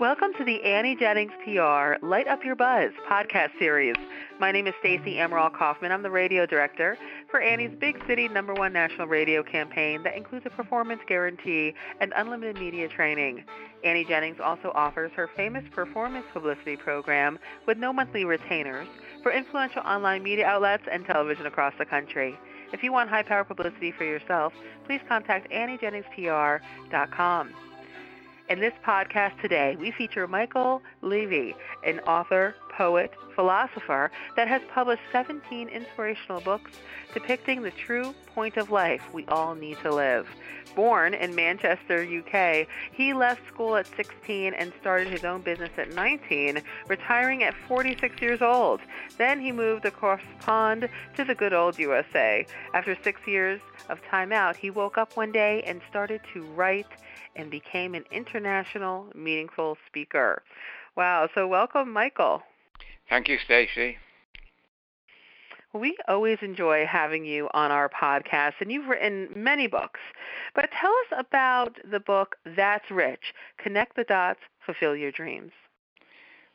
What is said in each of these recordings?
Welcome to the Annie Jennings PR Light Up Your Buzz podcast series. My name is Stacey Emerald Kaufman. I'm the radio director for Annie's Big City number one national radio campaign that includes a performance guarantee and unlimited media training. Annie Jennings also offers her famous performance publicity program with no monthly retainers for influential online media outlets and television across the country. If you want high power publicity for yourself, please contact AnnieJenningsPR.com. In this podcast today, we feature Michael Levy, an author, poet, philosopher that has published 17 inspirational books depicting the true point of life we all need to live. Born in Manchester, UK, he left school at 16 and started his own business at 19, retiring at 46 years old. Then he moved across the pond to the good old USA. After six years of time out, he woke up one day and started to write and became an international meaningful speaker. Wow, so welcome, Michael. Thank you, Stacy. We always enjoy having you on our podcast, and you've written many books. But tell us about the book That's Rich Connect the Dots, Fulfill Your Dreams.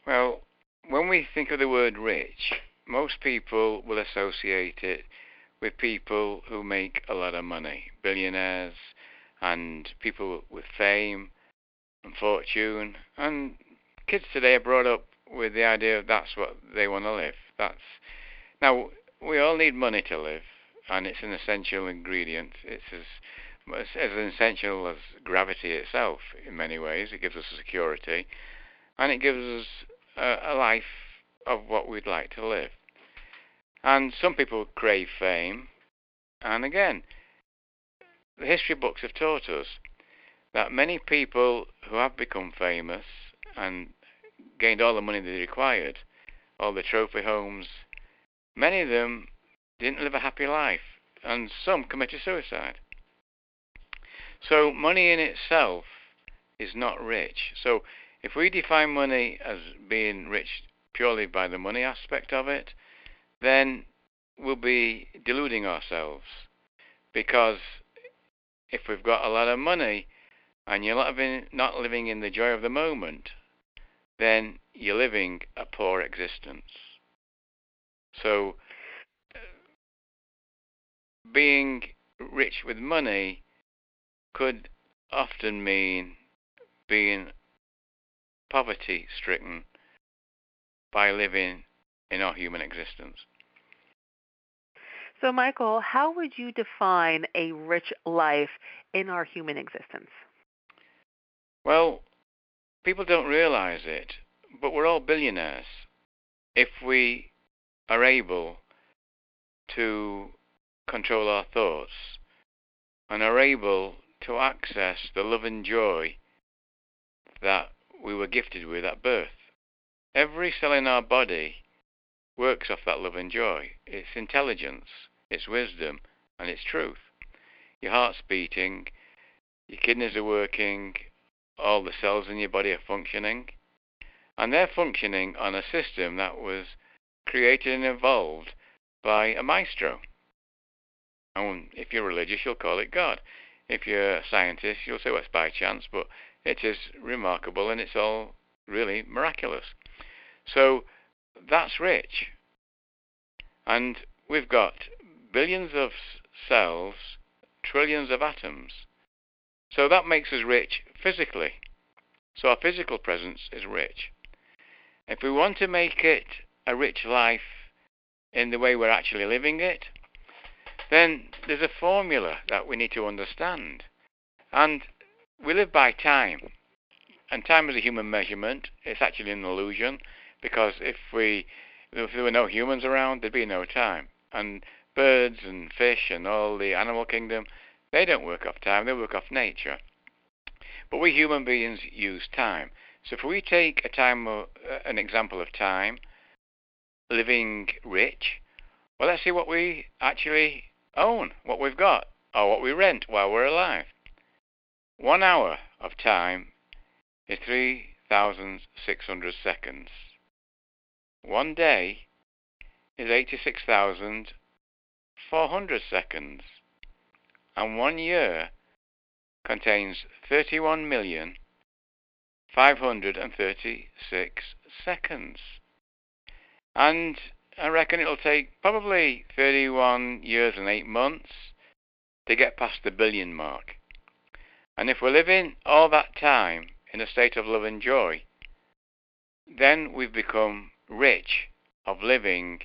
Well, when we think of the word rich, most people will associate it with people who make a lot of money, billionaires, and people with fame and fortune. And kids today are brought up with the idea that that's what they want to live. That's now we all need money to live, and it's an essential ingredient. It's as as essential as gravity itself in many ways. It gives us security, and it gives us a, a life of what we'd like to live. And some people crave fame, and again, the history books have taught us that many people who have become famous and gained all the money they required, all the trophy homes, many of them didn't live a happy life, and some committed suicide. So money in itself is not rich. So if we define money as being rich purely by the money aspect of it, then we'll be deluding ourselves because if we've got a lot of money and you're not living, not living in the joy of the moment, then you're living a poor existence. So, being rich with money could often mean being poverty stricken by living in our human existence. So, Michael, how would you define a rich life in our human existence? Well, people don't realize it, but we're all billionaires if we are able to control our thoughts and are able to access the love and joy that we were gifted with at birth. Every cell in our body works off that love and joy. It's intelligence its wisdom, and its truth. Your heart's beating, your kidneys are working, all the cells in your body are functioning, and they're functioning on a system that was created and evolved by a maestro. And if you're religious, you'll call it God. If you're a scientist, you'll say well, it's by chance, but it is remarkable and it's all really miraculous. So that's rich. And we've got billions of cells, trillions of atoms. So that makes us rich physically. So our physical presence is rich. If we want to make it a rich life in the way we're actually living it, then there's a formula that we need to understand. And we live by time. And time is a human measurement. It's actually an illusion because if we if there were no humans around, there'd be no time. And birds and fish and all the animal kingdom, they don't work off time, they work off nature. But we human beings use time. So if we take a time, uh, an example of time, living rich, well, let's see what we actually own, what we've got, or what we rent while we're alive. One hour of time is 3,600 seconds. One day is 86,000 400 seconds, and one year contains 31 million 536 seconds. And I reckon it'll take probably 31 years and 8 months to get past the billion mark. And if we're living all that time in a state of love and joy, then we've become rich of living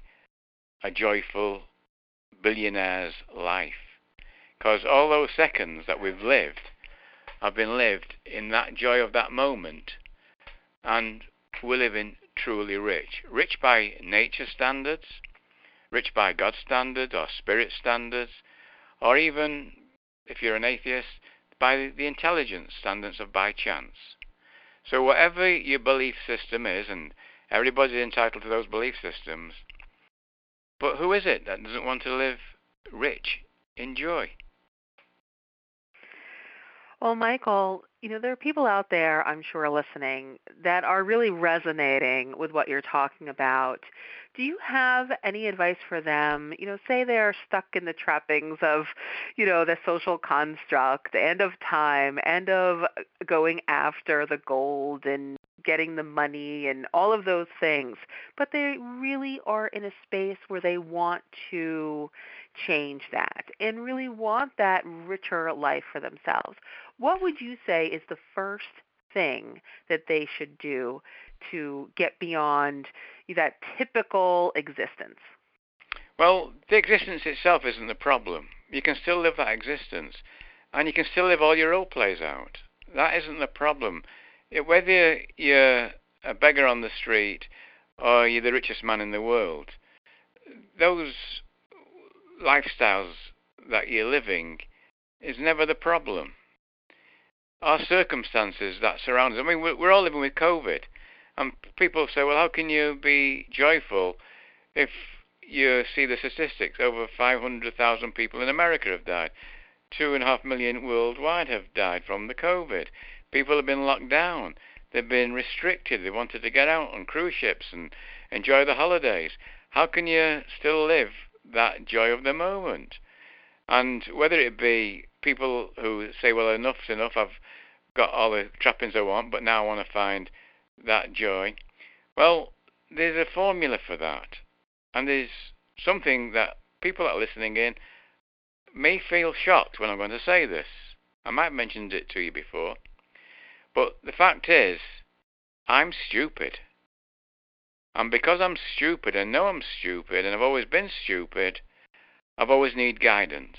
a joyful billionaire's life. Because all those seconds that we've lived have been lived in that joy of that moment, and we're living truly rich. Rich by nature standards, rich by God's standards or spirit standards, or even, if you're an atheist, by the intelligence standards of by chance. So whatever your belief system is, and everybody's entitled to those belief systems, but who is it that doesn't want to live rich in joy? Well, Michael, you know, there are people out there, I'm sure, listening that are really resonating with what you're talking about. Do you have any advice for them? You know, say they're stuck in the trappings of, you know, the social construct, end of time, end of going after the gold and getting the money and all of those things, but they really are in a space where they want to change that and really want that richer life for themselves. What would you say is the first thing that they should do to get beyond that typical existence? Well, the existence itself isn't the problem. You can still live that existence, and you can still live all your role plays out. That isn't the problem. Whether you're a beggar on the street or you're the richest man in the world, those lifestyles that you're living is never the problem. Our circumstances that surround us. I mean, we're all living with COVID, and people say, "Well, how can you be joyful if you see the statistics? Over 500,000 people in America have died. Two and a half million worldwide have died from the COVID. People have been locked down. They've been restricted. They wanted to get out on cruise ships and enjoy the holidays. How can you still live that joy of the moment. And whether it be people who say, well, enough's enough, I've got all the trappings I want, but now I want to find that joy. Well, there's a formula for that. And there's something that people that are listening in may feel shocked when I'm going to say this. I might have mentioned it to you before. But the fact is, I'm stupid. And because I'm stupid and know I'm stupid and I've always been stupid, I've always needed guidance.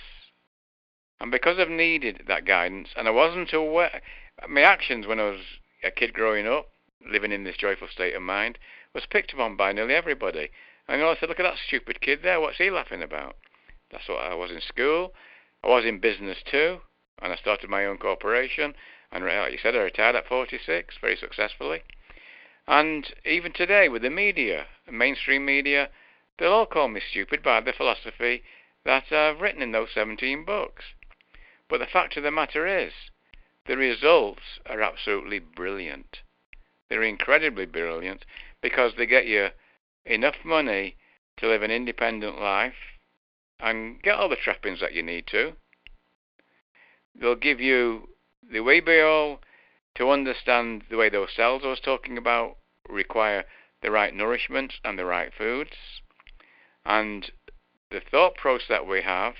And because I've needed that guidance and I wasn't aware, my actions when I was a kid growing up, living in this joyful state of mind, was picked upon by nearly everybody. And I said, look at that stupid kid there, what's he laughing about? That's what I was in school. I was in business too, and I started my own corporation. And like you said, I retired at 46 very successfully. And even today, with the media, mainstream media, they'll all call me stupid by the philosophy that I've written in those 17 books. But the fact of the matter is, the results are absolutely brilliant. They're incredibly brilliant because they get you enough money to live an independent life and get all the trappings that you need to. They'll give you the wherewithal to understand the way those cells I was talking about require the right nourishment and the right foods. And the thought process that we have,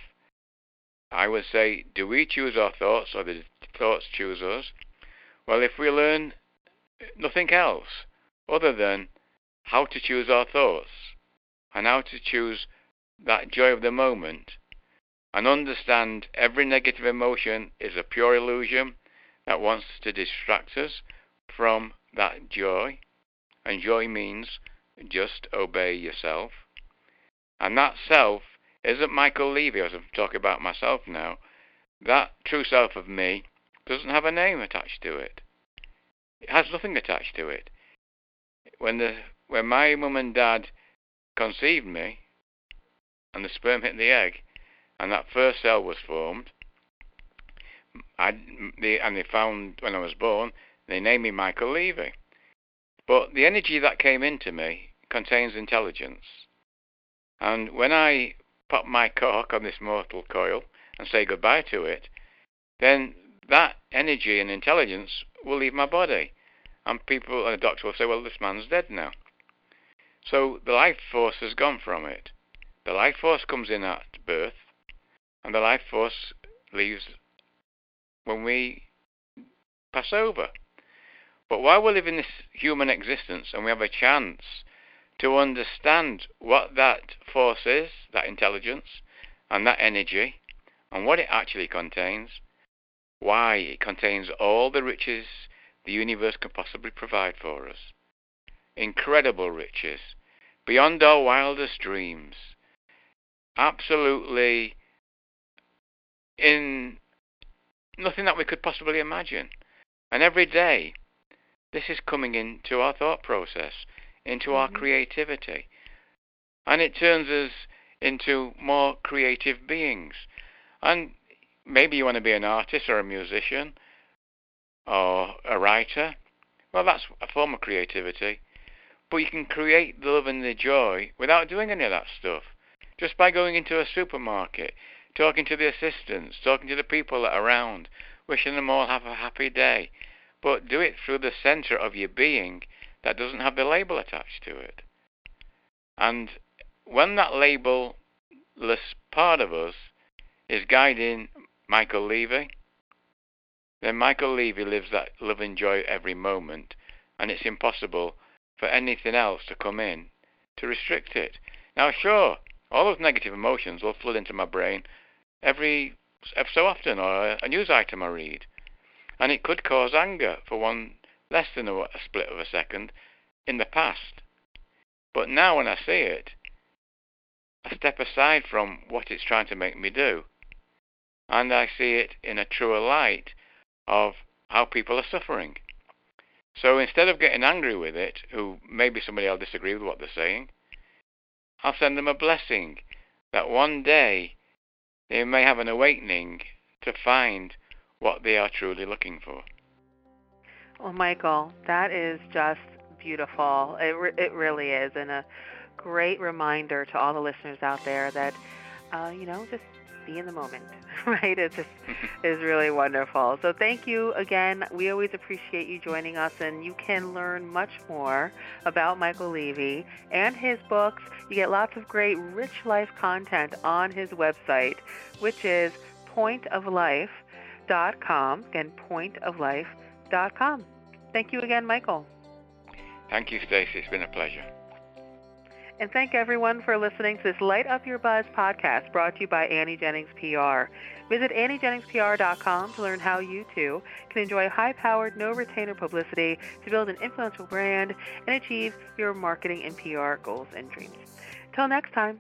I would say, do we choose our thoughts or the thoughts choose us? Well, if we learn nothing else other than how to choose our thoughts and how to choose that joy of the moment and understand every negative emotion is a pure illusion that wants to distract us from that joy and joy means just obey yourself. And that self isn't Michael Levy, as I'm talking about myself now. That true self of me doesn't have a name attached to it. It has nothing attached to it. When the when my mum and dad conceived me, and the sperm hit the egg, and that first cell was formed, I, they, and they found when I was born, they named me Michael Levy. But the energy that came into me contains intelligence. And when I pop my cork on this mortal coil and say goodbye to it, then that energy and intelligence will leave my body. and people and the doctor will say, "Well, this man's dead now." So the life force has gone from it. The life force comes in at birth, and the life force leaves when we pass over. But while we live in this human existence and we have a chance to understand what that force is, that intelligence, and that energy, and what it actually contains, why it contains all the riches the universe can possibly provide for us. Incredible riches, beyond our wildest dreams. Absolutely in nothing that we could possibly imagine. And every day, this is coming into our thought process, into our Mhm. creativity. And it turns us into more creative beings. And maybe you want to be an artist or a musician or a writer. Well, that's a form of creativity. But you can create the love and the joy without doing any of that stuff. Just by going into a supermarket, talking to the assistants, talking to the people that are around, wishing them all have a happy day. But do it through the center of your being that doesn't have the label attached to it. And when that labelless part of us is guiding Michael Levy, then Michael Levy lives that love and joy every moment, and it's impossible for anything else to come in to restrict it. Now, sure, all those negative emotions will flood into my brain every so often, or a, a news item I read, and it could cause anger for one less than a, a split of a second in the past. But now, when I see it, I step aside from what it's trying to make me do, and I see it in a truer light of how people are suffering. So instead of getting angry with it, who maybe somebody will disagree with what they're saying, I'll send them a blessing that one day they may have an awakening to find what they are truly looking for. Well, Michael, that is just beautiful. It re- it really is, and a great reminder to all the listeners out there that uh, you know just be in the moment, right? It's just is really wonderful. So thank you again. We always appreciate you joining us, and you can learn much more about Michael Levy and his books. You get lots of great, rich life content on his website, which is pointoflife.com. Again, pointoflife.com. Thank you again, Michael. Thank you, Stacy. It's been a pleasure. And thank everyone for listening to this Light Up Your Buzz podcast brought to you by Annie Jennings PR. Visit AnnieJenningsPR.com to learn how you too can enjoy high powered, no retainer publicity to build an influential brand and achieve your marketing and PR goals and dreams. Till next time.